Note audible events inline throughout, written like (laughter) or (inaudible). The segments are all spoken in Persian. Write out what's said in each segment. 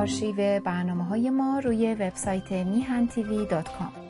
آرشیو برنامه های ما روی وبسایت میهن تیوی دات کام.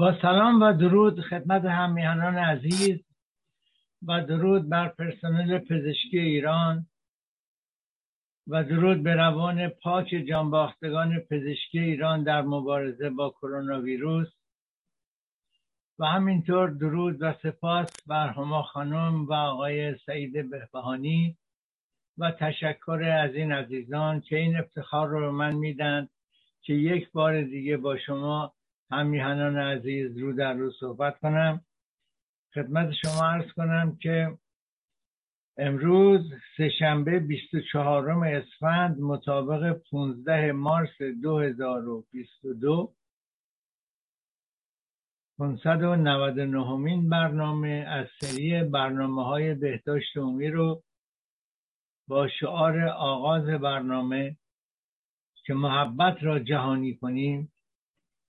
با سلام و درود خدمت همیهنان عزیز و درود بر پرسنل پزشکی ایران و درود به روان پاک جانباختگان پزشکی ایران در مبارزه با کرونا ویروس و همینطور درود و سپاس بر هما خانم و آقای سعید بهبهانی و تشکر از این عزیزان که این افتخار رو به من میدن که یک بار دیگه با شما همیهنان عزیز رو در رو صحبت کنم. خدمت شما عرض کنم که امروز سهشنبه 24 اسفند مطابق 15 مارس 2022 599 مین برنامه از سری برنامه های بهداشت عمومی رو با شعار آغاز برنامه که محبت را جهانی کنیم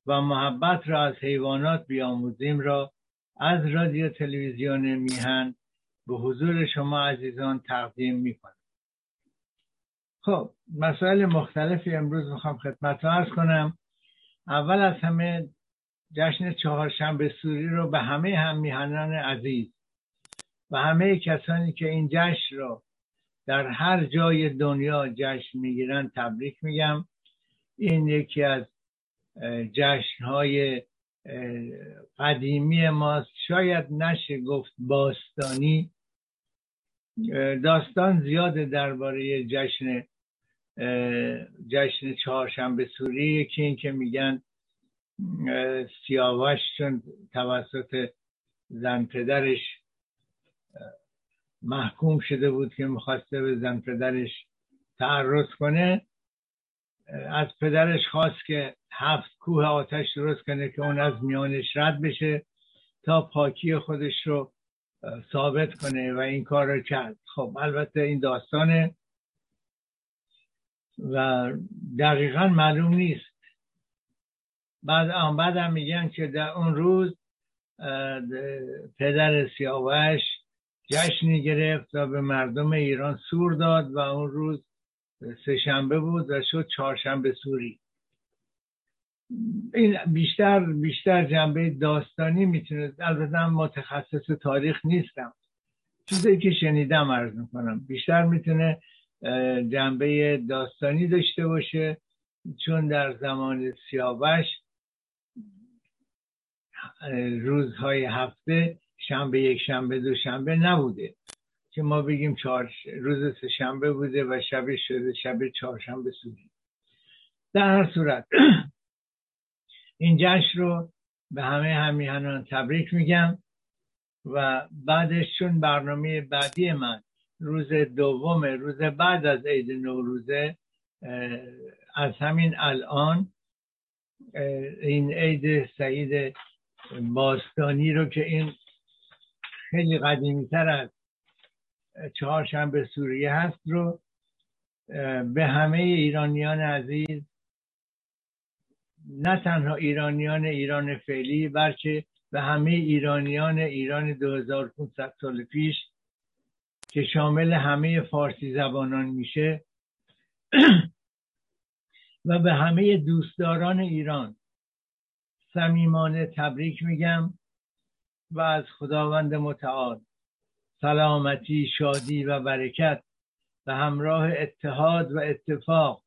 و محبت را از حیوانات بیاموزیم را از رادیو تلویزیون میهن به حضور شما عزیزان تقدیم می‌کنم. خب مسائل مختلفی امروز می‌خوام خدمت عرض کنم. اول از همه جشن چهارشنبه سوری رو به همه هم میهنان عزیز و همه کسانی که این جشن را در هر جای دنیا جشن می‌گیرن تبریک میگم. این یکی از جشن های قدیمی ماست شاید نشه گفت باستانی. داستان زیاده درباره جشن جشن چهارشنبه سوری. که این که میگن سیاوش چون توسط زن پدرش محکوم شده بود که می‌خواسته به زن پدرش تعرض کنه. از پدرش خواست که هفت کوه آتش درست کنه که اون از میانش رد بشه تا پاکی خودش رو ثابت کنه و این کار رو کرد. خب البته این داستانه و دقیقا معلوم نیست. بعد بعد هم میگن که در اون روز پدر سیاوش جشنی گرفت و به مردم ایران سور داد و اون روز سهشنبه بود و شد چهارشنبه سوری. این بیشتر بیشتر جنبه داستانی می‌تونه البته متخصص تاریخ نیستم. چیزی که شنیدم عرض می‌کنم بیشتر می‌تونه جنبه داستانی داشته باشه چون در زمان سیاوش روزهای هفته شنبه یک شنبه دو شنبه نبوده. که ما بگیم چهار روز سه شنبه بوده و شب شده شب چهارشنبه سوری. در هر صورت (clears throat) این جشن رو به همه همیهنان تبریک میگم و بعدش چون برنامه بعدی من روز دوم روز بعد از عید نوروزه از همین الان این عید سعید باستانی رو که این خیلی قدیمی تر از چهارشنبه سوریه هست رو به همه ایرانیان عزیز نه تنها ایرانیان ایران فعلی بلکه به همه ایرانیان ایران 2500 سال پیش که شامل همه فارسی زبانان میشه. (clears throat) و به همه دوستداران ایران صمیمانه تبریک میگم و از خداوند متعال سلامتی شادی و برکت به همراه اتحاد و اتفاق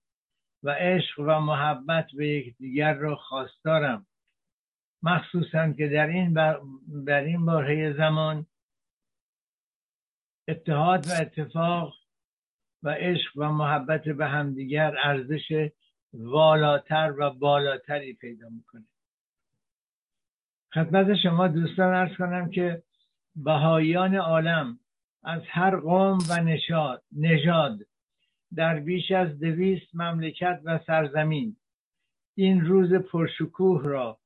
و عشق و محبت به یکدیگر را خواستارم. مخصوصا که در این در این باره زمان اتحاد و اتفاق و عشق و محبت به همدیگر ارزش والاتر و بالاتری پیدا می‌کنه. خدمت شما دوستان ارز کنم که بهاییان عالم از هر قوم و نشاد نژاد در بیش از دویست مملکت و سرزمین. این روز پرشکوه را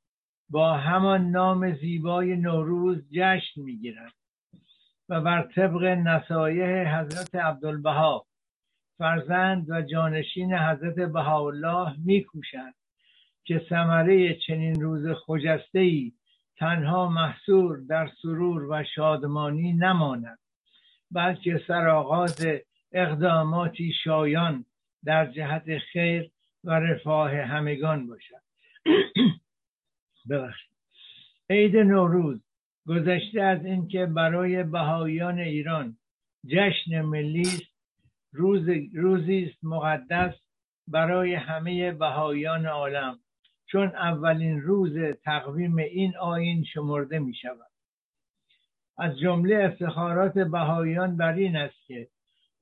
با همان نام زیبای نوروز جشن می‌گیرند و بر طبق نصایح حضرت عبدالبها فرزند و جانشین حضرت بهاءالله میکوشند که ثمره چنین روز خجسته ای تنها محصور در سرور و شادمانی نماند بلکه سرآغاز اقداماتی شایان در جهت خیر و رفاه همگان باشد. (clears throat) ببخشید. عید نوروز گذشته از اینکه برای بهاییان ایران جشن ملی است روز روزی است مقدس برای همه بهاییان عالم. چون اولین روز تقویم این آین شمرده می شود از جمله افتخارات بهاییان بر این است که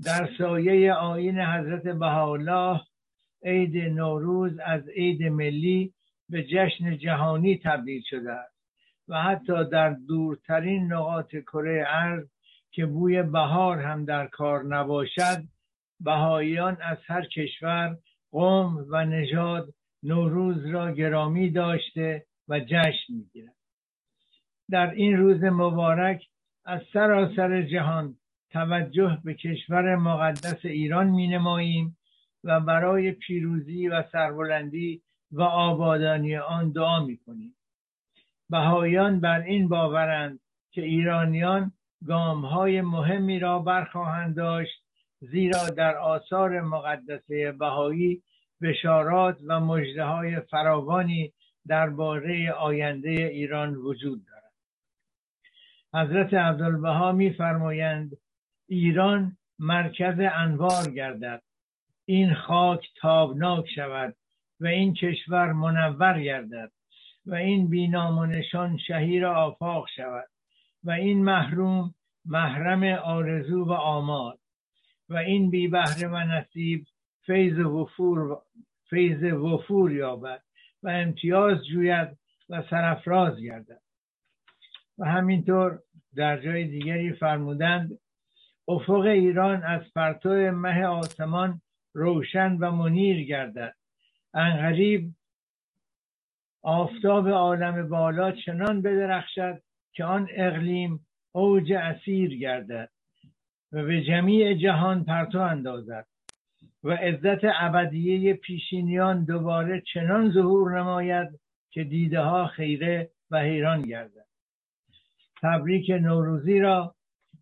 در سایه آین حضرت بهاءالله عید نوروز از عید ملی به جشن جهانی تبدیل شده است و حتی در دورترین نقاط کره ارض که بوی بهار هم در کار نباشد بهاییان از هر کشور قوم و نژاد نوروز را گرامی داشته و جشن می‌گیرد. در این روز مبارک از سراسر جهان توجه به کشور مقدس ایران می نماییم و برای پیروزی و سربلندی و آبادانی آن دعا می کنیم بهایان بر این باورند که ایرانیان گام های مهمی را برخواهند داشت زیرا در آثار مقدسه بهایی بشارات و مجده های فراوانی درباره آینده ایران وجود دارد. حضرت عبدالبها میفرمایند ایران مرکز انوار گردد. این خاک تابناک شود و این کشور منور گردد و این بینام و نشان شهیر آفاق شود و این محروم محرم آرزو و آمال و این بی بهره و نصیب فیض وفور فیض وفور یابد و امتیاز جوید و سرفراز گردد. و همینطور در جای دیگری فرمودند افق ایران از پرتو مه آسمان روشن و منیر گردد. انقریب آفتاب عالم بالا چنان بدرخشد که آن اقلیم اوج اسیر گردد و به جمیع جهان پرتو اندازد. و عزت ابدیه پیشینیان دوباره چنان ظهور نماید که دیده ها خیره و حیران گردد. تبریک نوروزی را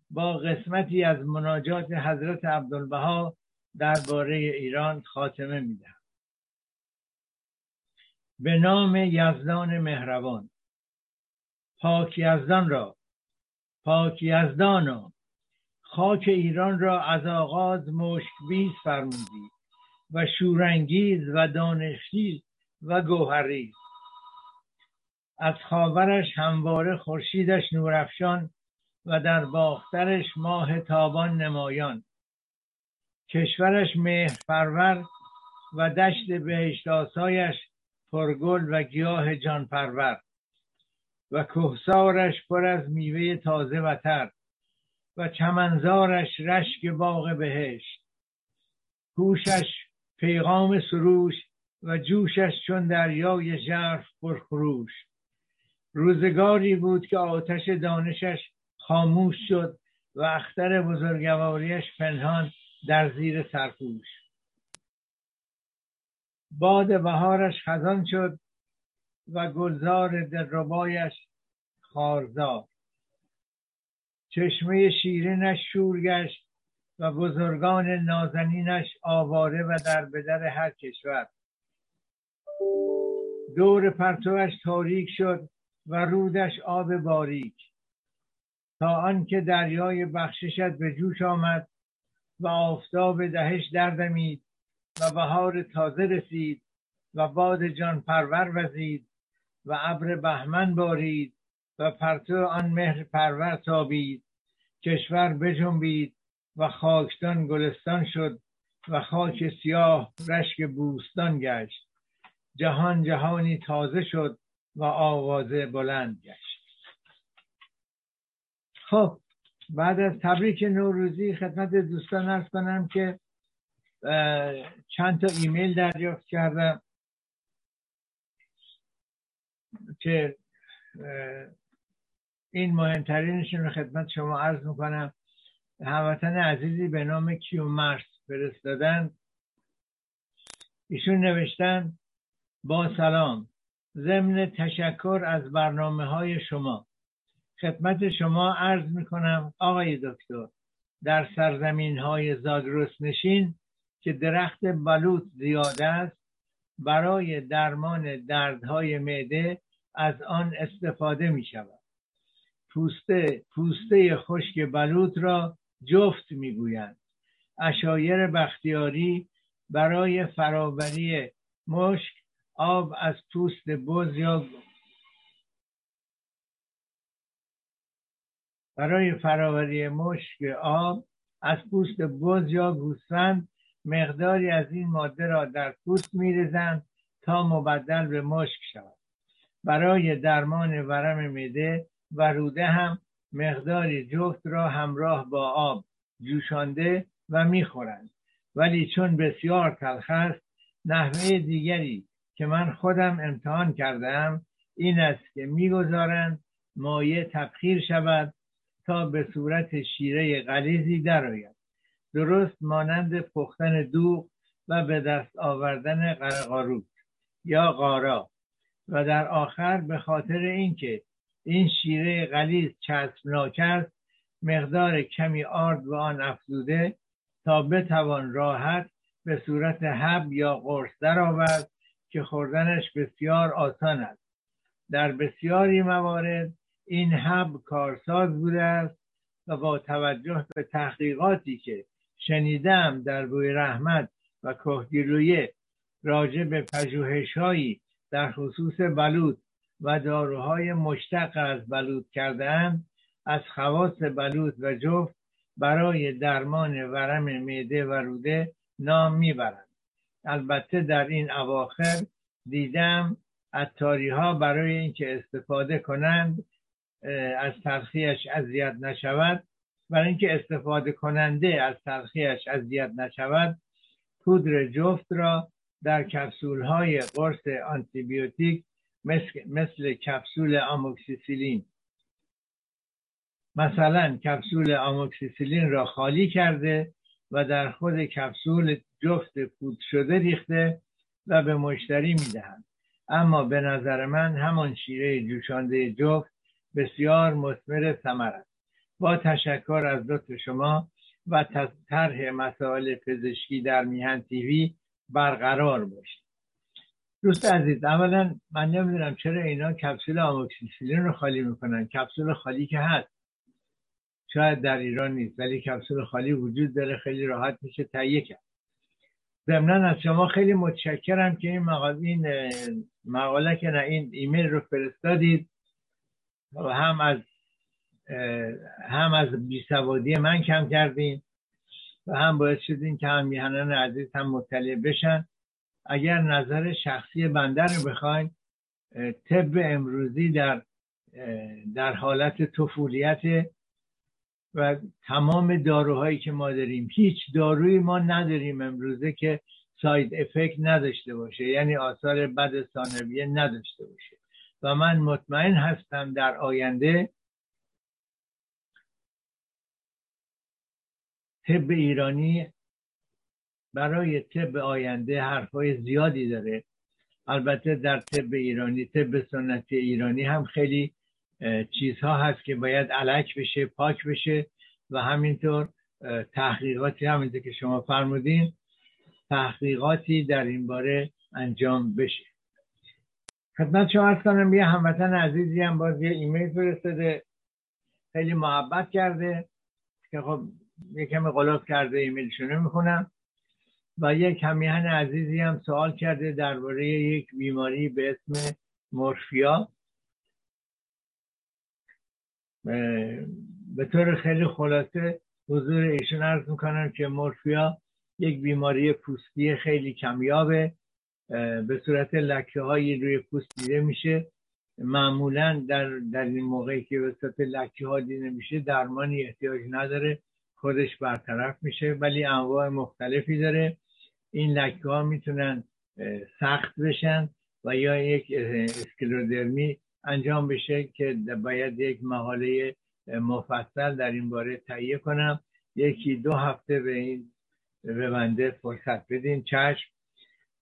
با قسمتی از مناجات حضرت عبدالبها درباره ایران خاتمه می‌دهم. به نام یزدان مهربان پاک یزدان را پاک یزدانا خاک ایران را از آغاز مشکبیز فرمودی و شورانگیز و دانشی و گوهری از خاورش همواره خورشیدش نورافشان و در باخترش ماه تابان نمایان. کشورش مهر پرور و دشت بهشت آسایش پرگل و گیاه جان پرور و کهسارش پر از میوه تازه و تر. و چمنزارش رشک باغ بهشت. گوشش پیغام سروش و جوشش چون دریای ژرف پرخروش. روزگاری بود که آتش دانشش خاموش شد و اختر بزرگواریش پنهان در زیر سرپوش. باد بهارش خزان شد و گلزار دلربایش خارزار. چشمه شیرینش شور گشت و بزرگان نازنینش آواره و در بدر هر کشور. دور پرتوش تاریک شد و رودش آب باریک. تا آنکه دریای بخششت به جوش آمد و آفتاب دهش دردمید و بهار تازه رسید و باد جان پرور وزید و ابر بهمن بارید و پرتو آن مهر پرور تابید. کشور بجنبید و خاکستان گلستان شد و خاک سیاه رشک بوستان گشت. جهان جهانی تازه شد و آوازه بلند گشت. خب بعد از تبریک نوروزی خدمت دوستان ارز کنم که چند تا ایمیل دریافت کردم که این مهمترینشون رو خدمت شما عرض می‌کنم. هموطن عزیزی به نام کیومرس فرستادن. ایشون نوشتن با سلام ضمن تشکر از برنامه های شما. خدمت شما عرض می‌کنم آقای دکتر در سرزمین های زاگرس نشین که درخت بلوط زیاد است برای درمان دردهای معده از آن استفاده می پوسته, پوسته خشک بلوط را جفت می‌گویند. اشایر بختیاری برای فراوری مشک آب از پوست بز یا برای فراوری مشک آب از پوست بز یا گوسفند مقداری از این ماده را در پوست میریزند تا مبدل به مشک شود. برای درمان ورم میده و روده هم مقداری جفت را همراه با آب جوشانده و می‌خورند. ولی چون بسیار تلخ است نحوه دیگری که من خودم امتحان کردم این است که می‌گذارند مایه تبخیر شود تا به صورت شیره غلیزی درآید. درست مانند پختن دوغ و به دست آوردن قرقاروت یا قارا. و در آخر به خاطر اینکه این شیره غلیظ چسبناک است مقدار کمی آرد و آن افزوده تا بتوان راحت به صورت حب یا قرص درآورد که خوردنش بسیار آسان است. در بسیاری موارد این حب کارساز بوده است و با توجه به تحقیقاتی که شنیدم در بوی رحمت و کهگیلویه راجع به پژوهش هایی در خصوص بلوط و داروهای مشتق از بلوط کردهاند از خواص بلوط و جفت برای درمان ورم معده و روده نام می‌برند. البته در این اواخر دیدم اتاری ها برای اینکه استفاده کنند از تلخیش اذیت نشود. برای اینکه استفاده کننده از تلخیش اذیت نشود پودر جفت را در کپسول های قرص آنتیبیوتیک مثل, مثل کپسول آموکسیسیلین. مثلا کپسول آموکسیسیلین را خالی کرده و در خود کپسول جفت پود شده ریخته و به مشتری می‌دهند اما به نظر من همان شیره جوشانده جفت بسیار مثمر ثمر است. با تشکر از لطف شما و طرح مسائل پزشکی در میهن تیوی برقرار باشید. دوست عزیز اولا من نمی‌دونم چرا اینا کپسول آموکسیسیلین رو خالی می‌کنن. کپسول خالی که هست. شاید در ایران نیست ولی کپسول خالی وجود داره خیلی راحت میشه تهیه کرد. ضمنا از شما خیلی متشکرم که این مقاله این مقاله که نه این ایمیل رو فرستادید. و هم از هم از بیسوادی من کم کردین و هم باعث شدین که هم میهنان عزیز هم مطلع بشن. اگر نظر شخصی بنده رو بخواین طب امروزی در در حالت طفولیت و تمام داروهایی که ما داریم. هیچ دارویی ما نداریم امروزه که ساید افکت نداشته باشه یعنی آثار بد ثانویه نداشته باشه. و من مطمئن هستم در آینده طب ایرانی برای طب آینده حرفای زیادی داره. البته در طب ایرانی طب سنتی ایرانی هم خیلی چیزها هست که باید علک بشه پاک بشه و همینطور تحقیقاتی همینطور که شما فرمودین تحقیقاتی در این باره انجام بشه. خدمت شما ارز کنم یه هموطن عزیزی هم باز یه ایمیل فرستاده. خیلی محبت کرده. که خب یه کمی غلاف کرده ایمیلشونه می‌خونم و یک همیهن عزیزی هم سوال کرده درباره یک بیماری به اسم مورفیا. به طور خیلی خلاصه حضور ایشون عرض می‌کنم که مورفیا یک بیماری پوستی خیلی کمیابه. به صورت لکه هایی روی پوست دیده میشه. معمولا در, در این موقعی که به صورت لکه ها دیده میشه درمانی احتیاج نداره خودش برطرف میشه ولی انواع مختلفی داره. این لکه ها می‌تونن سخت بشن و یا یک اسکلودرمی انجام بشه که باید یک مقاله مفصل در این باره تهیه کنم. یکی دو هفته به این به فرصت بدین چشم.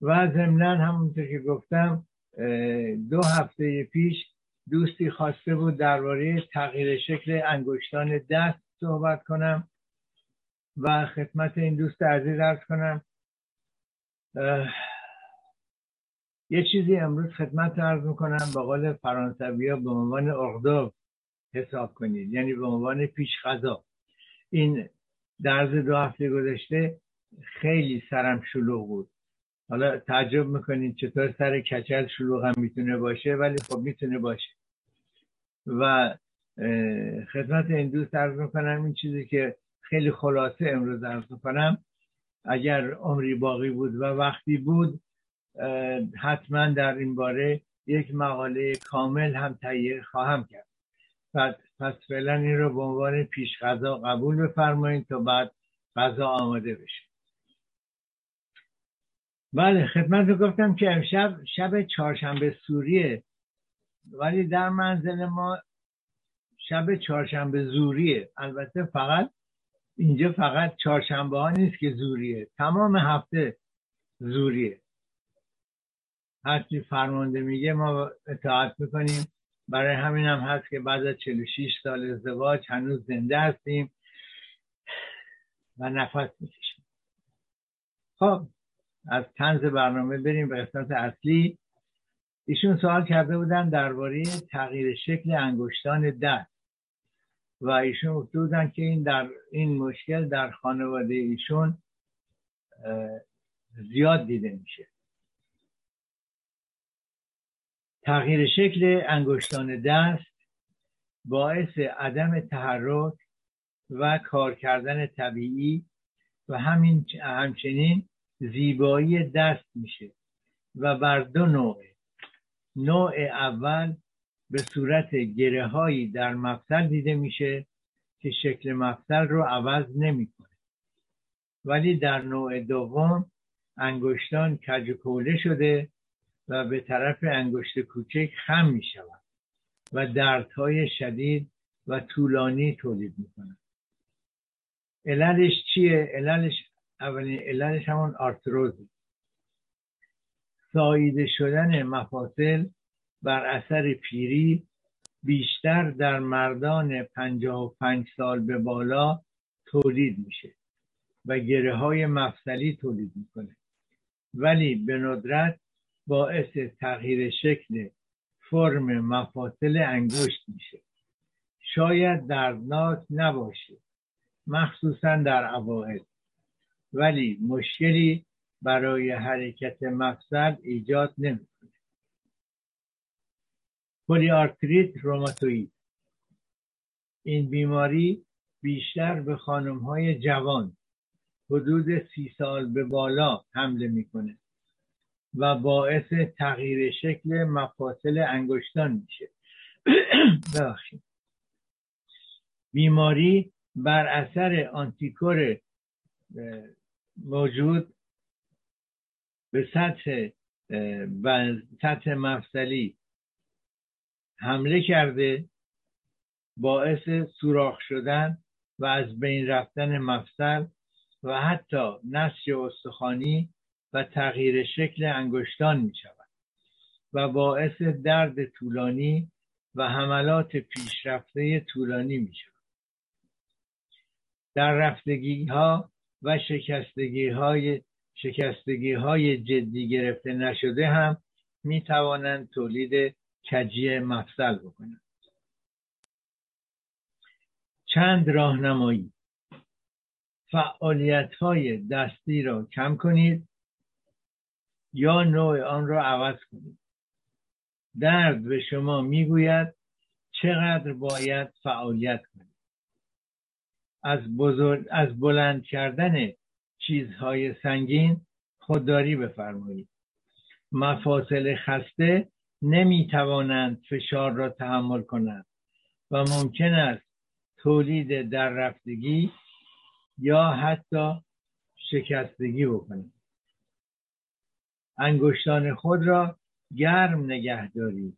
و ضمنا همونطور که گفتم دو هفته پیش دوستی خواسته بود درباره تغییر شکل انگشتان دست صحبت کنم و خدمت این دوست عزیز ارز کنم. یه چیزی امروز خدمت ارز می‌کنم با قول فرانسوی ها به عنوان اغدو حساب کنید یعنی به عنوان پیش غذا. این درز دو هفته گذشته خیلی سرم شلوغ بود. حالا تعجب می‌کنید چطور سر کچل شلوغ هم می‌تونه باشه ولی خب می‌تونه باشه. و خدمت این دوست ارز می‌کنم این چیزی که خیلی خلاصه امروز ارز می‌کنم. اگر عمری باقی بود و وقتی بود حتما در این باره یک مقاله کامل هم تهیه خواهم کرد. پس, فعلا این رو به عنوان پیش غذا قبول بفرمایید تا بعد غذا آماده بشه. بله خدمت رو گفتم که امشب شب چهارشنبه سوریه ولی در منزل ما شب چهارشنبه زوریه. البته فقط اینجا فقط چهارشنبه ها نیست که زوریه. تمام هفته زوریه. هرچی فرمانده میگه ما اطاعت می‌کنیم. برای همین هم هست که بعد از 46 سال ازدواج هنوز زنده هستیم و نفس می‌کشیم. خب از تنز برنامه بریم به قسمت اصلی. ایشون سوال کرده بودن درباره تغییر شکل انگشتان دست و ایشون گفته بودن که این در این مشکل در خانواده ایشون زیاد دیده میشه. تغییر شکل انگشتان دست باعث عدم تحرک و کار کردن طبیعی و همین همچنین زیبایی دست میشه. و بر دو نوع نوع اول به صورت گره هایی در مفصل دیده میشه که شکل مفصل رو عوض نمی‌کنه. ولی در نوع دوم انگشتان کج شده و به طرف انگشت کوچک خم می شود و دردهای شدید و طولانی تولید می کند عللش چیه؟ عللش اولین عللش همون آرتروزه ساییده شدن مفاصل بر اثر پیری بیشتر در مردان پنجاه و پنج سال به بالا تولید میشه و گره های مفصلی تولید می‌کنه. ولی به ندرت باعث تغییر شکل فرم مفاصل انگشت میشه. شاید دردناک نباشه مخصوصا در اوائل ولی مشکلی برای حرکت مفصل ایجاد نمی‌کنه پلیارتریت روماتوید این بیماری بیشتر به خانم های جوان حدود سی سال به بالا حمله می‌کنه و باعث تغییر شکل مفاصل انگشتان میشه. (clears throat) بیماری بر اثر آنتیکور موجود به سطح و سطح مفصلی حمله کرده باعث سوراخ شدن و از بین رفتن مفصل و حتی نسج استخوانی و تغییر شکل انگشتان می شود و باعث درد طولانی و حملات پیشرفته طولانی می شود در رفتگی ها و شکستگی های شکستگی های جدی گرفته نشده هم می توانند تولید کجی مفصل بکنند چند راهنمایی. فعالیت های دستی را کم کنید یا نوع آن را عوض کنید. درد به شما می‌گوید چقدر باید فعالیت کنید. از, بزرگ، از بلند کردن چیزهای سنگین خودداری بفرمایید. مفاصل خسته نمی توانند فشار را تحمل کنند و ممکن است تولید در رفتگی یا حتی شکستگی بکنند. انگشتان خود را گرم نگه دارید.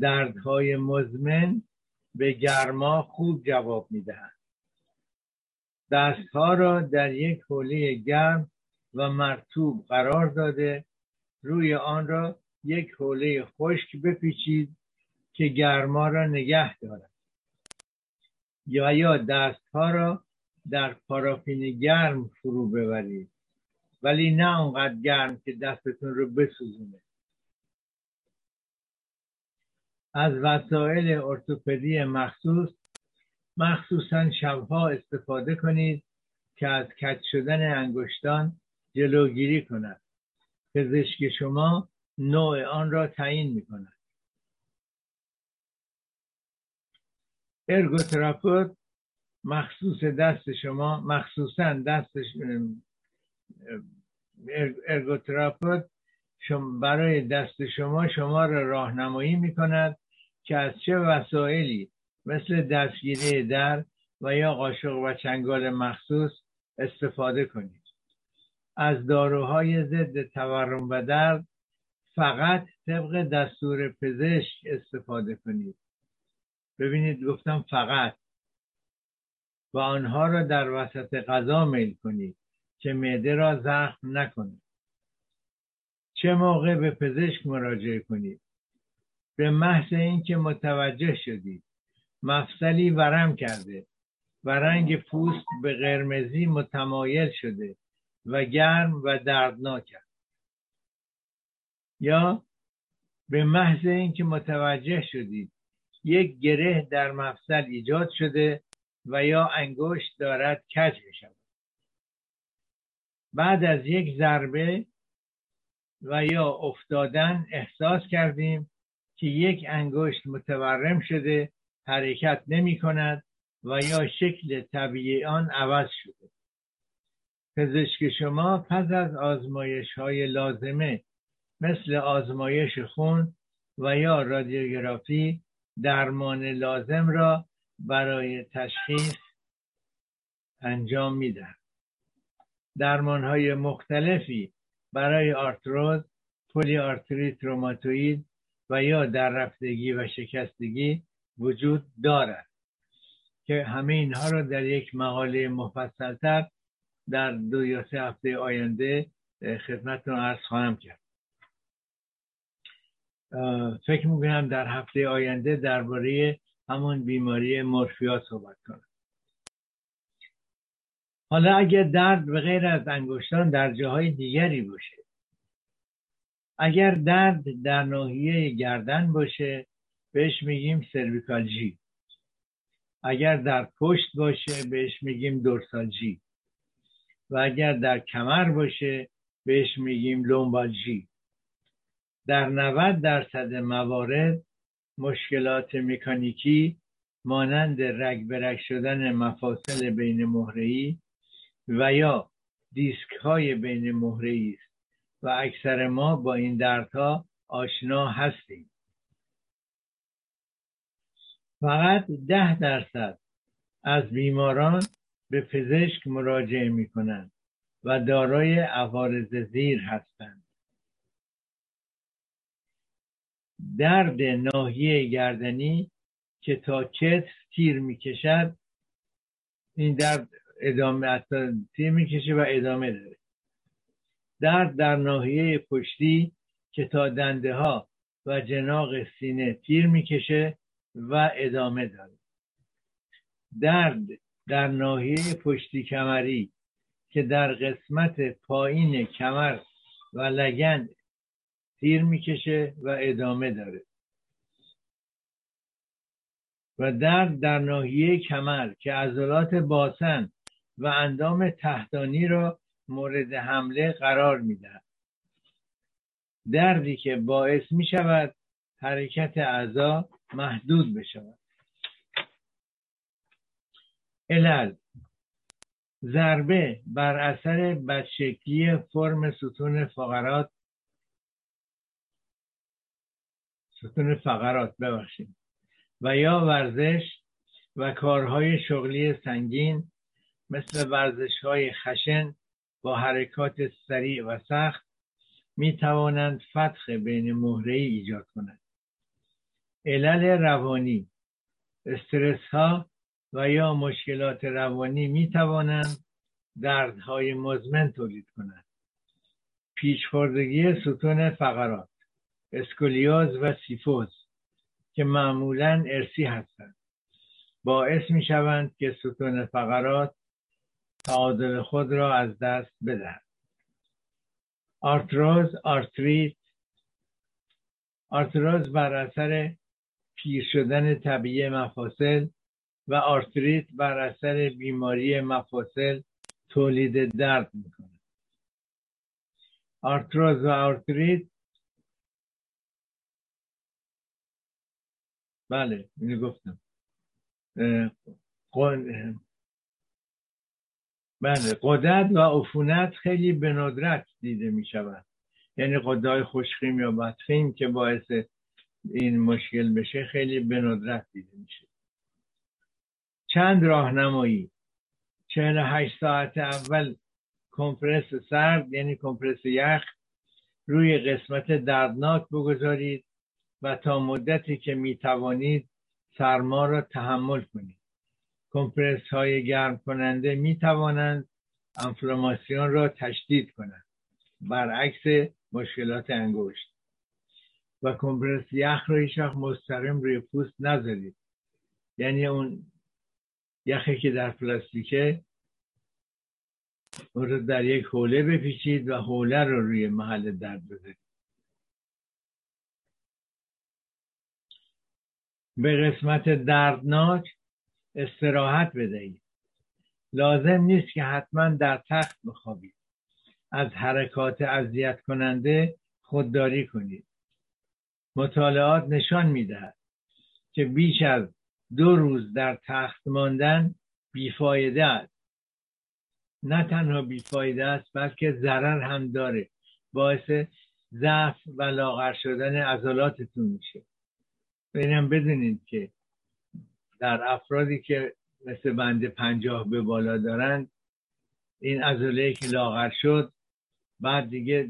دردهای مزمن به گرما خوب جواب می‌دهند. دستها را در یک حوله گرم و مرتوب قرار داده. روی آن را یک حوله خشک بپیچید که گرما را نگه دارد. یا یا دستها را در پارافین گرم فرو ببرید ولی نه اونقدر گرم که دستتون رو بسوزونه. از وسایل ارتوپدی مخصوص مخصوصا شبها استفاده کنید که از کج شدن انگشتان جلوگیری کند. پزشک شما نوع آن را تعیین می کند ارگوتراپوت مخصوص دست شما مخصوصا دست ارگوتراپوت برای دست شما شما را راهنمایی می کند که از چه وسایلی مثل دستگیری در و یا قاشق و چنگال مخصوص استفاده کنید. از داروهای ضد تورم و درد فقط طبق دستور پزشک استفاده کنید. ببینید گفتم فقط. و آنها را در وسط غذا میل کنید که معده را زخم نکنید چه موقع به پزشک مراجعه کنید؟ به محض اینکه متوجه شدید مفصلی ورم کرده و رنگ پوست به قرمزی متمایل شده و گرم و دردناک یا به محض اینکه متوجه شدید یک گره در مفصل ایجاد شده و یا انگشت دارد کج می شود بعد از یک ضربه و یا افتادن احساس کردیم که یک انگشت متورم شده حرکت نمی کند و یا شکل طبیعی آن عوض شده. پزشک شما پس از آزمایش های لازمه مثل آزمایش خون و یا رادیوگرافی درمان لازم را برای تشخیص انجام می‌دهد. درمان های مختلفی برای آرتروز پلی آرتریت روماتوید و یا در رفتگی و شکستگی وجود دارد که همه اینها را در یک مقاله مفصلتر در دو یا سه هفته آینده خدمتتون عرض خواهم کرد. فکر می‌کنم در هفته آینده درباره همون بیماری مورفیا صحبت کنم. حالا اگر درد به غیر از انگشتان در جاهای دیگری باشه اگر درد در ناحیه گردن باشه بهش میگیم سرویکالژی. اگر در پشت باشه بهش میگیم دورسالژی. و اگر در کمر باشه بهش میگیم لومبالژی. در 90 درصد موارد مشکلات مکانیکی مانند رگ برگ شدن مفاصل بین مهره‌ای و یا دیسک های بین مهره‌ای است و اکثر ما با این دردها آشنا هستیم. فقط ده درصد از بیماران به پزشک مراجعه می کنند و دارای عوارض زیر هستند. درد ناحیه گردنی که تا کتف تیر می‌کشد این درد ادامه تیر می‌کشه و ادامه داره. درد در ناحیه پشتی که تا دنده ها و جناق سینه تیر می‌کشه و ادامه داره. درد در ناحیه پشتی کمری که در قسمت پایین کمر و لگن تیر می‌کشه و ادامه داره. و درد در ناحیه کمر که عضلات باسن و اندام تحتانی را مورد حمله قرار می‌دهد. دردی که باعث می شود حرکت اعضا محدود بشود. علل ضربه بر اثر بدشکلی فرم ستون فقرات ستون فقرات ببخشید. و یا ورزش و کارهای شغلی سنگین مثل ورزش های خشن با حرکات سریع و سخت می توانند فتق بین مهره ایجاد کنند. علل روانی استرس ها و یا مشکلات روانی می توانند دردهای مزمن تولید کنند. پیچخوردگی ستون فقرات اسکولیوز و کیفوز که معمولا ارثی هستند. باعث می شوند که ستون فقرات تعادل خود را از دست بدهد. آرتروز آرتریت آرتروز بر اثر پیر شدن طبیعی مفاصل و آرتریت بر اثر بیماری مفاصل تولید درد می‌کنه آرتروز و آرتریت بله اینو گفتم. بله قدرت و عفونت خیلی به ندرت دیده می شود یعنی قدای خوشخیم یا بدخیم که باعث این مشکل بشه خیلی به ندرت دیده میشه. چند راهنمایی. 48 ساعت اول کمپرس سرد یعنی کمپرس یخ روی قسمت دردناک بگذارید. و تا مدتی که می توانید سرما را تحمل کنید. کمپرس های گرم کننده می توانند انفلاماسیون را تشدید کنند. برعکس مشکلات انگشت. و کمپرس یخ رو هیچ مستقیم روی پوست نذارید. یعنی اون یخی که در پلاستیکه اون رو در یک حوله بپیچید و حوله رو روی محل درد بذارید. به قسمت دردناک استراحت بدهید. لازم نیست که حتما در تخت بخوابید. از حرکات اذیت کننده خودداری کنید. مطالعات نشان می‌دهد که بیش از دو روز در تخت ماندن بیفایده است. نه تنها بیفایده است بلکه ضرر هم داره. باعث ضعف و لاغر شدن عضلاتتون میشه. بینم بدونید که در افرادی که مثل بنده پنجاه به بالا دارند این عضله که لاغر شد بعد دیگه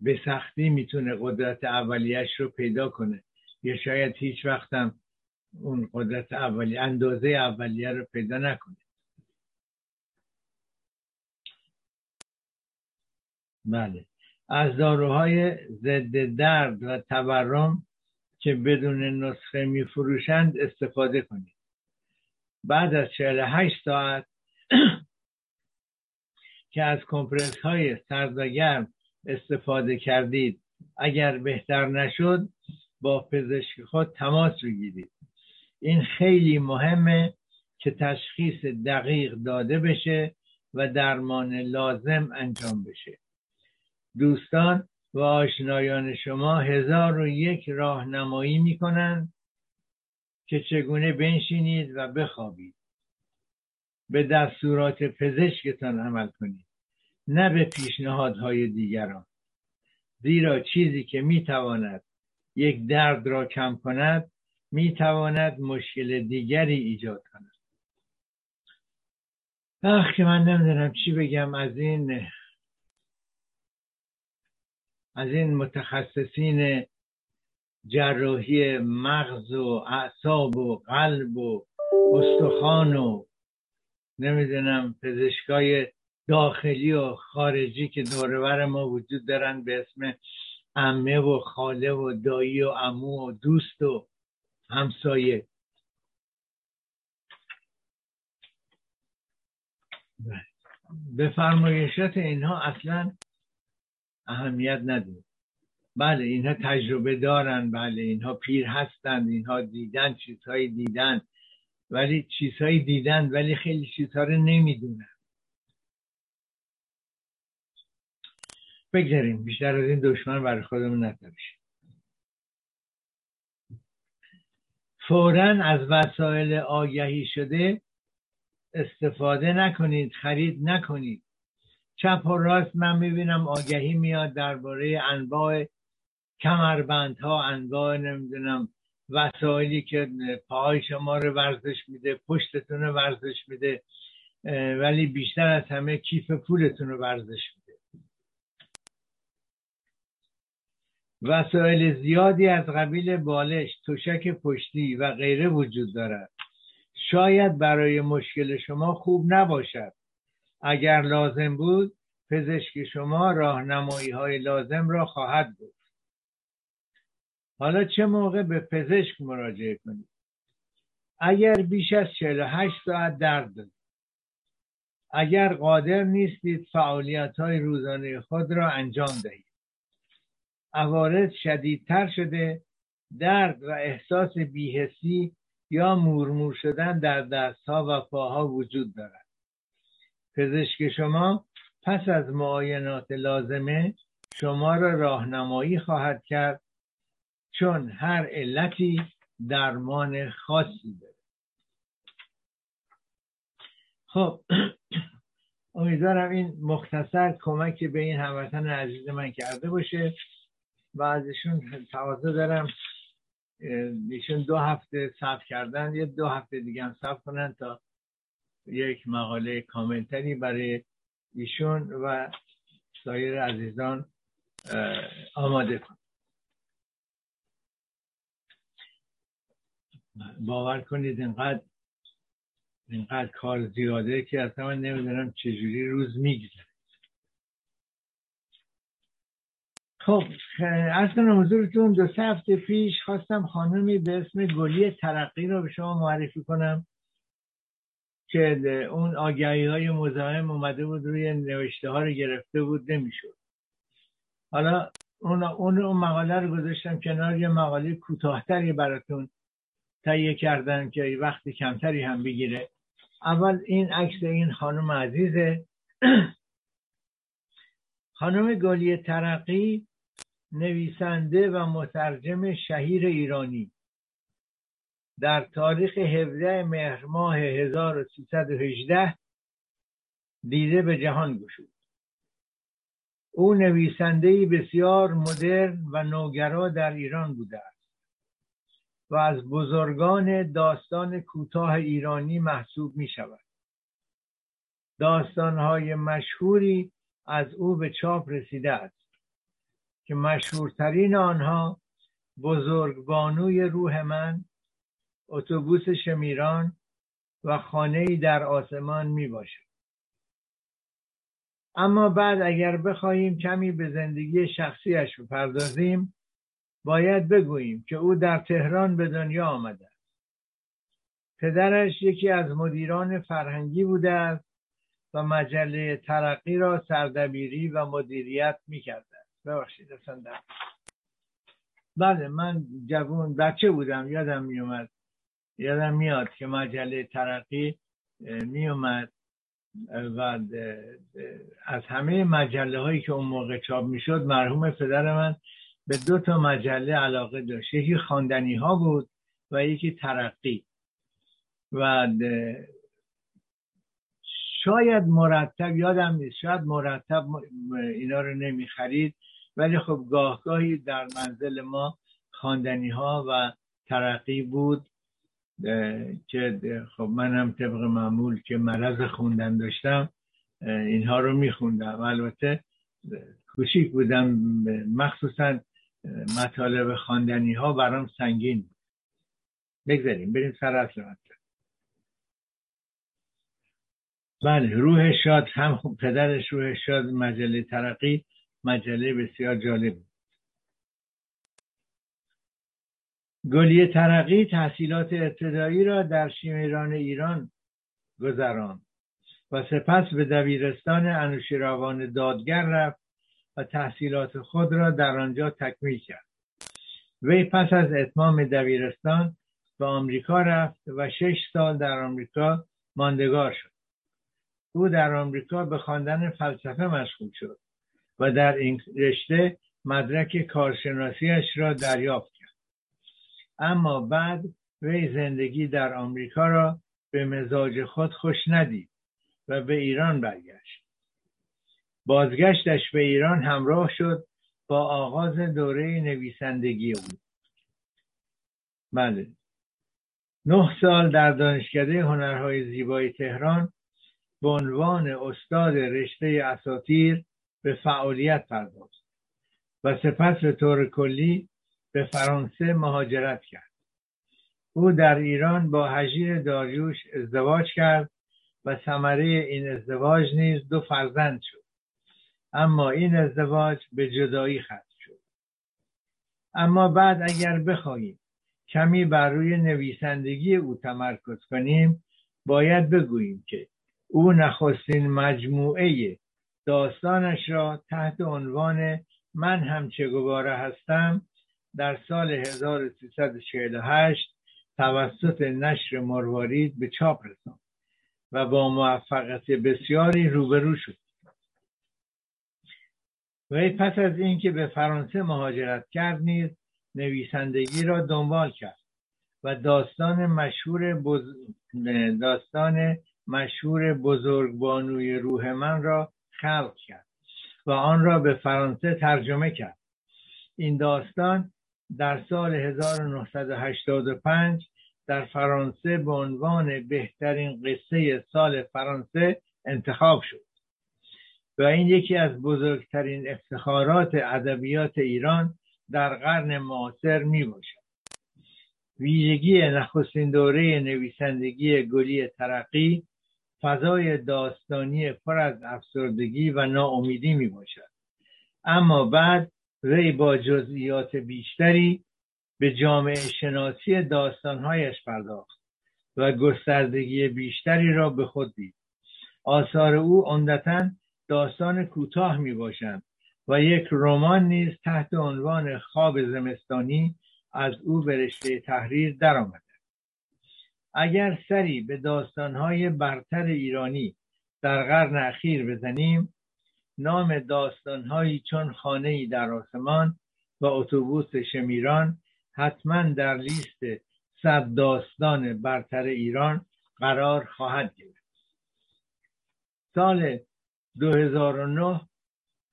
به سختی می‌تونه قدرت اولیش رو پیدا کنه. یا شاید هیچ وقتم اون قدرت اولی اندازه اولیه رو پیدا نکنه. بله. از داروهای ضد درد و تورم که بدون نسخه میفروشند استفاده کنید. بعد از 48 ساعت (clears throat) که از کمپرس های سرد و گرم استفاده کردید اگر بهتر نشد با پزشک خود تماس بگیرید. این خیلی مهمه که تشخیص دقیق داده بشه و درمان لازم انجام بشه. دوستان و آشنایان شما هزار و یک راهنمایی می‌کنند که چگونه بنشینید و بخوابید. به دستورات پزشکتان عمل کنید نه به پیشنهادهای دیگران. زیرا چیزی که می‌تواند یک درد را کم کند می‌تواند مشکل دیگری ایجاد کند. اخ که من نمی‌دونم چی بگم از این از این متخصصین جراحی مغز و اعصاب و قلب و استخوان و نمی‌دونم پزشکای داخلی و خارجی که دورور ما وجود دارن به اسم امه و خاله و دایی و امو و دوست و همسایه. به فرمایشات اینها اصلا اهمیت ندید بله اینها تجربه دارن بله اینها پیر هستند اینها دیدن چیزهایی دیدن ولی چیزهایی دیدن ولی خیلی چیزها رو نمی‌دونن. بگذاریم بیشتر از این دشمن برای خودمون نتبشیم فورا از وسایل آگهی شده استفاده نکنید خرید نکنید. چپ و راست من می‌بینم آگهی میاد درباره انواع کمربندها انواع نمی‌دونم وسایلی که پاهای شما رو ورزش میده پشتتون رو ورزش میده ولی بیشتر از همه کیف پولتون رو ورزش میده. وسایل زیادی از قبیل بالش تشک پشتی و غیره وجود دارد. شاید برای مشکل شما خوب نباشد. اگر لازم بود پزشک شما راهنمایی های لازم را خواهد بود حالا چه موقع به پزشک مراجعه کنید اگر بیش از 48 ساعت درد دارید. اگر قادر نیستید فعالیت های روزانه خود را انجام دهید. عوارض شدیدتر شده درد و احساس بیهسی یا مورمور شدن در دستها و پاها وجود دارد. پزشک شما پس از معاینات لازمه شما را راهنمایی خواهد کرد چون هر علتی درمان خاصی داره. خب امیدوارم این مختصر کمک به این هموطن عزیز من کرده باشه و ازشون تقاضا دارم. ایشون دو هفته صبر کردن یه دو هفته دیگه هم صبر کنن تا یک مقاله کاملتری برای ایشون و سایر عزیزان آماده کن باور کنید اینقدر اینقدر کار زیاده که اصلا من نمی‌دونم چجوری روز میگذره. خب از کنم حضورتون دو سه هفته پیش خواستم خانمی به اسم گلی ترقی رو به شما معرفی کنم. که اون آگهی های مزاحم اومده بود روی نوشته ها رو گرفته بود نمی‌شد. حالا اون, اون, مقاله رو گذاشتم کنار یه مقاله کوتاهتری براتون تهیه کردن که وقتی کمتری هم بگیره. اول این عکس این خانم عزیزه. (clears throat) خانم گلی ترقی نویسنده و مترجم شهیر ایرانی. در تاریخ 17 مهر ماه 1318 دیده به جهان گشود. او نویسنده بسیار مدرن و نوگرا در ایران بوده است و از بزرگان داستان کوتاه ایرانی محسوب می شود داستانهای مشهوری از او به چاپ رسیده است که مشهورترین آنها بزرگ بانوی روح من اتوبوس شمیران و خانه در آسمان می باشد. اما بعد اگر بخواهیم کمی به زندگی شخصیش بپردازیم باید بگوییم که او در تهران به دنیا آمده است. پدرش یکی از مدیران فرهنگی بوده است و مجله ترقی را سردبیری و مدیریت می‌کرده است. ببخشید اصلا بله من جوون بچه بودم یادم میومد یادم میاد که مجله ترقی میومد و از همه مجله هایی که اون موقع چاپ می‌شد مرحوم پدر من به دو تا مجله علاقه داشت. یکی خواندنی ها بود و یکی ترقی. و شاید مرتب یادم نیست شاید مرتب اینا رو نمی‌خرید ولی خب گاهگاهی در منزل ما خواندنی ها و ترقی بود. که خب منم طبق معمول که مرض خوندن داشتم اینها رو میخوندم. البته کوچیک بودم مخصوصا مطالب خواندنی ها برام سنگین بگذاریم بریم سر اصل بله روح شاد هم پدرش روح شاد مجله ترقی مجله بسیار جالب گلیه ترقی تحصیلات ابتدایی را در شیمیران ایران گذران و سپس به دبیرستان انوشیروان دادگر رفت و تحصیلات خود را در آنجا تکمیل کرد. وی پس از اتمام دبیرستان به آمریکا رفت و شش سال در آمریکا ماندگار شد. او در آمریکا به خواندن فلسفه مشغول شد و در این رشته مدرک کارشناسیش را دریافت اما بعد وی زندگی در آمریکا را به مزاج خود خوش ندید و به ایران برگشت. بازگشتش به ایران همراه شد با آغاز دوره نویسندگی او. بله. نه سال در دانشکده هنرهای زیبای تهران به عنوان استاد رشته اساتیر به فعالیت پرداخت و سپس به طور کلی به فرانسه مهاجرت کرد. او در ایران با هژیر داریوش ازدواج کرد و ثمره این ازدواج نیز دو فرزند شد. اما این ازدواج به جدایی ختم شد. اما بعد اگر بخواهیم کمی بر روی نویسندگی او تمرکز کنیم باید بگوییم که او نخستین مجموعه داستانش را تحت عنوان من هم چگواره هستم در سال 1348 توسط نشر مروارید به چاپ رساند و با موفقیت بسیاری روبرو شد وی پس از اینکه به فرانسه مهاجرت کرد نیز نویسندگی را دنبال کرد و داستان مشهور. داستان مشهور بزرگبانوی روح من را خلق کرد و آن را به فرانسه ترجمه کرد این داستان در سال 1985 در فرانسه به عنوان بهترین قصه سال فرانسه انتخاب شد. و این یکی از بزرگترین افتخارات ادبیات ایران در قرن معاصر می باشد ویژگی نخستین دوره نویسندگی گلی ترقی فضای داستانی پر از افسردگی و ناامیدی می باشد اما بعد وی با جزئیات بیشتری به جامعه شناسی داستانهایش پرداخت و گستردگی بیشتری را به خود دید. آثار او عمدتا داستان کوتاه می باشند و یک رمان نیز تحت عنوان خواب زمستانی از او به رشته تحریر درآمده. اگر سری به داستانهای برتر ایرانی در قرن اخیر بزنیم نام داستانهایی چون خانه در آسمان و اتوبوس شمیران حتما در لیست صد داستان برتر ایران قرار خواهد گرفت. سال 2009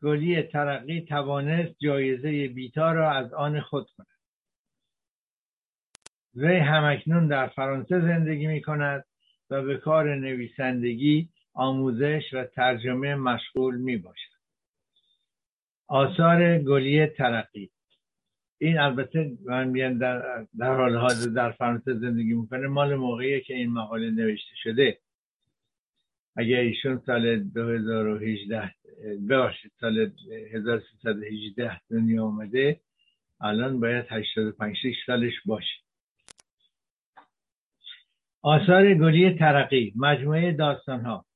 گلی ترقی توانست جایزه بیتا را از آن خود کند. وی همکنون در فرانسه زندگی می کند و به کار نویسندگی آموزش و ترجمه مشغول می باشد آثار گلی ترقی. این البته من در, در حال حاضر در فرانسه زندگی می‌کنه مال موقعی که این مقاله نوشته شده. اگر ایشون سال 2018 ببخشید سال 1318 دنیا آمده الان باید 85 سالش باشه. آثار گلی ترقی. مجموعه داستان ها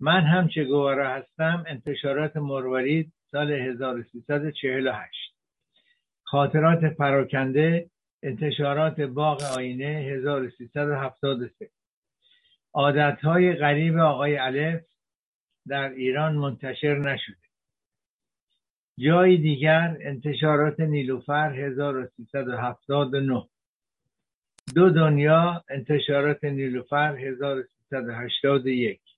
من هم چه گوارا هستم انتشارات مروارید سال 1348 خاطرات پراکنده انتشارات باغ آینه 1373 عادتهای غریب آقای الف در ایران منتشر نشده. جای دیگر انتشارات نیلوفر 1379 دو دنیا انتشارات نیلوفر 1381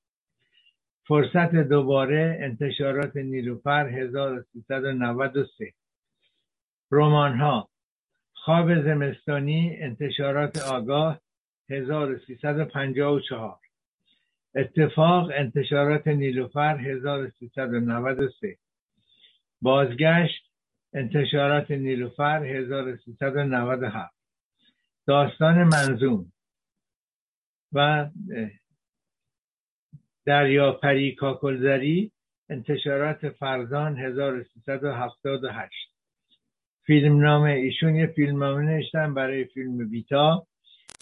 فرصت دوباره انتشارات نیلوفر 1393 رمان ها خواب زمستانی انتشارات آگاه 1354 اتفاق انتشارات نیلوفر 1393 بازگشت انتشارات نیلوفر 1397 داستان منظوم و دریاپری کاکلزری انتشارات فرزان 1378 فیلم نامه ایشون یه فیلم نوشتن برای فیلم بیتا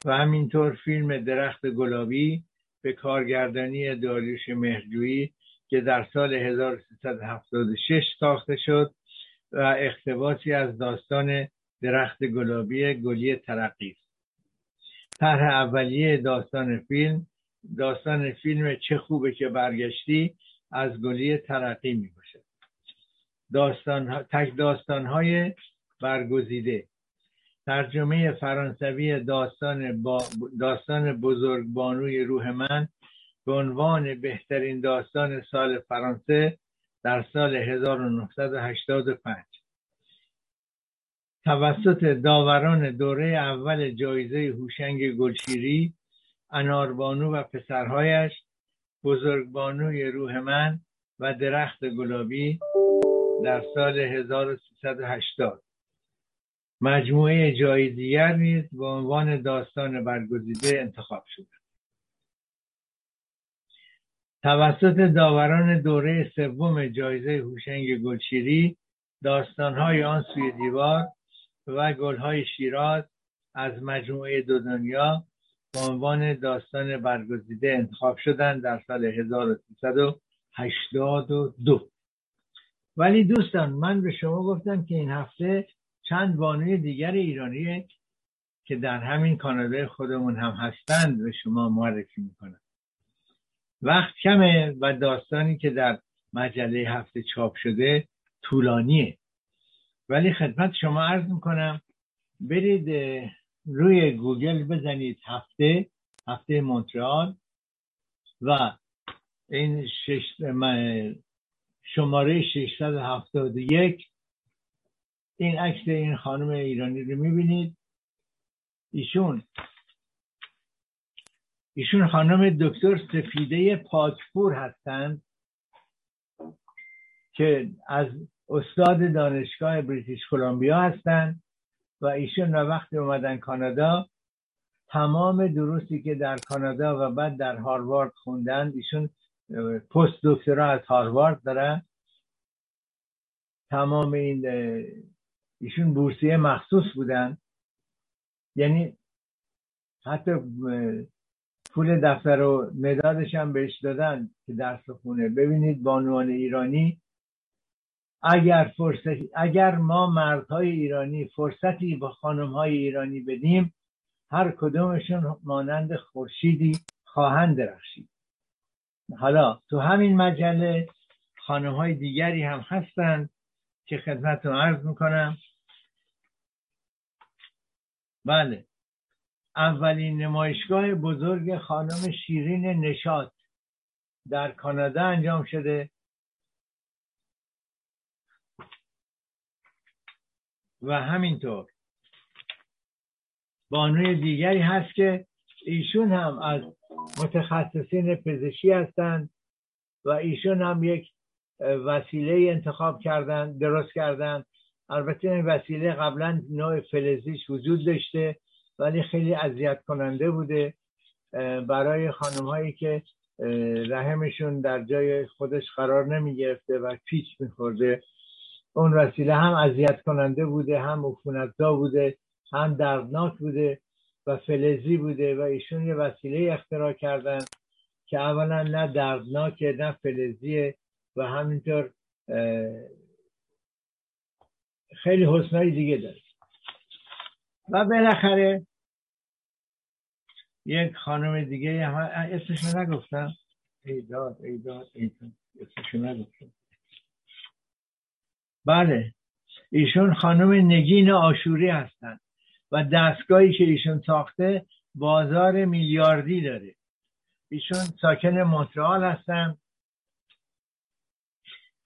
و همینطور فیلم درخت گلابی به کارگردانی داریوش مهرجویی که در سال 1376 ساخته شد و اقتباسی از داستان درخت گلابی گلی ترقی است. طرح اولیه داستان فیلم داستان فیلم چه خوبه که برگشتی از گلی ترقی می باشد داستان تک داستان های برگزیده. ترجمه فرانسوی داستان, با داستان بزرگ بانوی روح من به عنوان بهترین داستان سال فرانسه در سال 1985 توسط داوران دوره اول جایزه هوشنگ گلشیری اناربانو و پسرهایش بزرگبانوی روح من و درخت گلابی در سال 1380 مجموعه جای دیگر نیز به عنوان داستان برگزیده انتخاب شد توسط داوران دوره سوم جایزه هوشنگ گلشیری داستانهای آن سوی دیوار و گلهای شیراز از مجموعه دو دنیا به عنوان داستان برگزیده انتخاب شدند در سال 1382 ولی دوستان من به شما گفتم که این هفته چند بانوی دیگر ایرانی که در همین کانادای خودمون هم هستند به شما معرفی می‌کنم. وقت کمه و داستانی که در مجله هفته چاپ شده طولانیه. ولی خدمت شما عرض می‌کنم برید روی گوگل بزنید هفته هفته مونترال و این شش شماره 671 این عکس این خانم ایرانی رو می‌بینید. ایشون ایشون خانم دکتر سفیده پاکپور هستند که از استاد دانشگاه بریتیش کلمبیا هستند و ایشون و وقتی اومدن کانادا تمام دروسی که در کانادا و بعد در هاروارد خوندن ایشون پست دکترا از هاروارد دارن. تمام این ایشون بورسیه مخصوص بودن. یعنی حتی پول دفتر و مدادش هم بهش دادن که درس خونه. ببینید بانوان ایرانی اگر فرصت اگر ما مردهای ایرانی فرصتی با خانمهای ایرانی بدیم هر کدومشون مانند خورشیدی خواهند درخشید. حالا تو همین مجله خانمهای دیگری هم هستند که خدمتتون عرض می‌کنم. بله. اولین نمایشگاه بزرگ خانم شیرین نشاد در کانادا انجام شده. و همینطور. بانوی دیگری هست که ایشون هم از متخصصین پزشکی هستند و ایشون هم یک وسیله انتخاب کردن درست کردن. البته این وسیله قبلا نوع فلزیش وجود داشته ولی خیلی اذیت کننده بوده. برای خانم هایی که رحمشون در جای خودش قرار نمی گرفته و پیچ میخورده. اون وسیله هم اذیت کننده بوده هم عفونتزا بوده هم دردناک بوده و فلزی بوده و ایشون یه وسیله اختراع کردن که اولا نه دردناکه نه فلزیه و همینطور خیلی حسنای دیگه داره. و بالاخره یک خانم دیگه هم اسمشو نگفتم. ایداد ایداد ایداد اسمشو نگفتم. بله. ایشون خانم نگین آشوری هستند و دستگاهی که ایشون ساخته بازار میلیاردی داره. ایشون ساکن مونترال هستن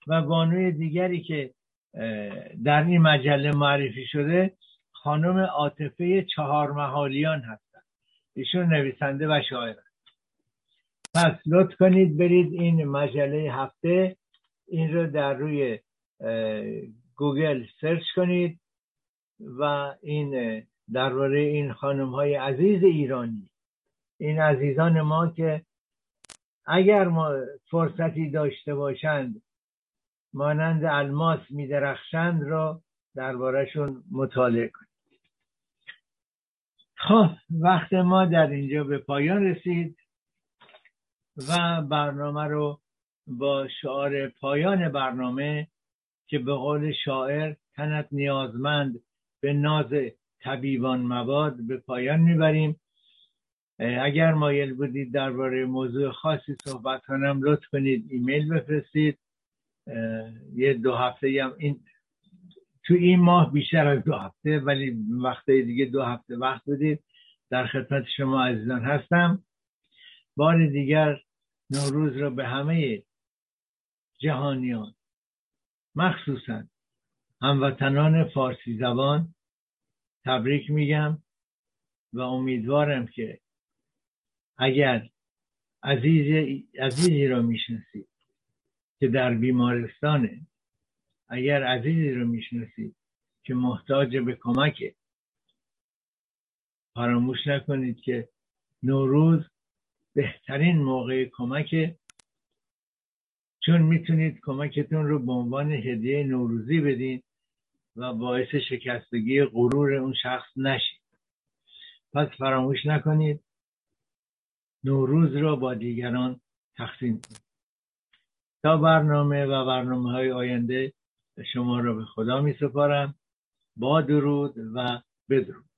و بانوی دیگری که در این مجله معرفی شده خانم عاطفه چهار محالیان هستند ایشون نویسنده و شاعر پس لطف کنید برید این مجله هفته این رو در روی گوگل سرچ کنید و این درباره این خانم های عزیز ایرانی این عزیزان ما که اگر ما فرصتی داشته باشند مانند الماس میدرخشند را دربارهشون مطالعه کنید. خب وقت ما در اینجا به پایان رسید و برنامه رو با شعار پایان برنامه که به قول شاعر تنت نیازمند به ناز طبیبان مواد به پایان می‌بریم. اگر مایل بودید درباره موضوع خاصی صحبت کنم لطف کنید ایمیل بفرستید. یه دو هفته هم این تو این ماه بیشتر از دو هفته ولی وقته دیگه دو هفته وقت بدید. در خدمت شما عزیزان هستم. بار دیگر نوروز را به همه جهانیان مخصوصا هموطنان فارسی زبان تبریک میگم و امیدوارم که اگر عزیز عزیزی را می‌شناسید که در بیمارستانه اگر عزیزی رو می‌شناسید که محتاج به کمک فراموش نکنید که نوروز بهترین موقع کمک چون می‌تونید کمکتون رو به عنوان هدیه نوروزی بدین و باعث شکستگی غرور اون شخص نشید پس فراموش نکنید نوروز را با دیگران تقسیم کنید. تا برنامه و برنامه های آینده شما را به خدا می سپارم با درود و بدرود.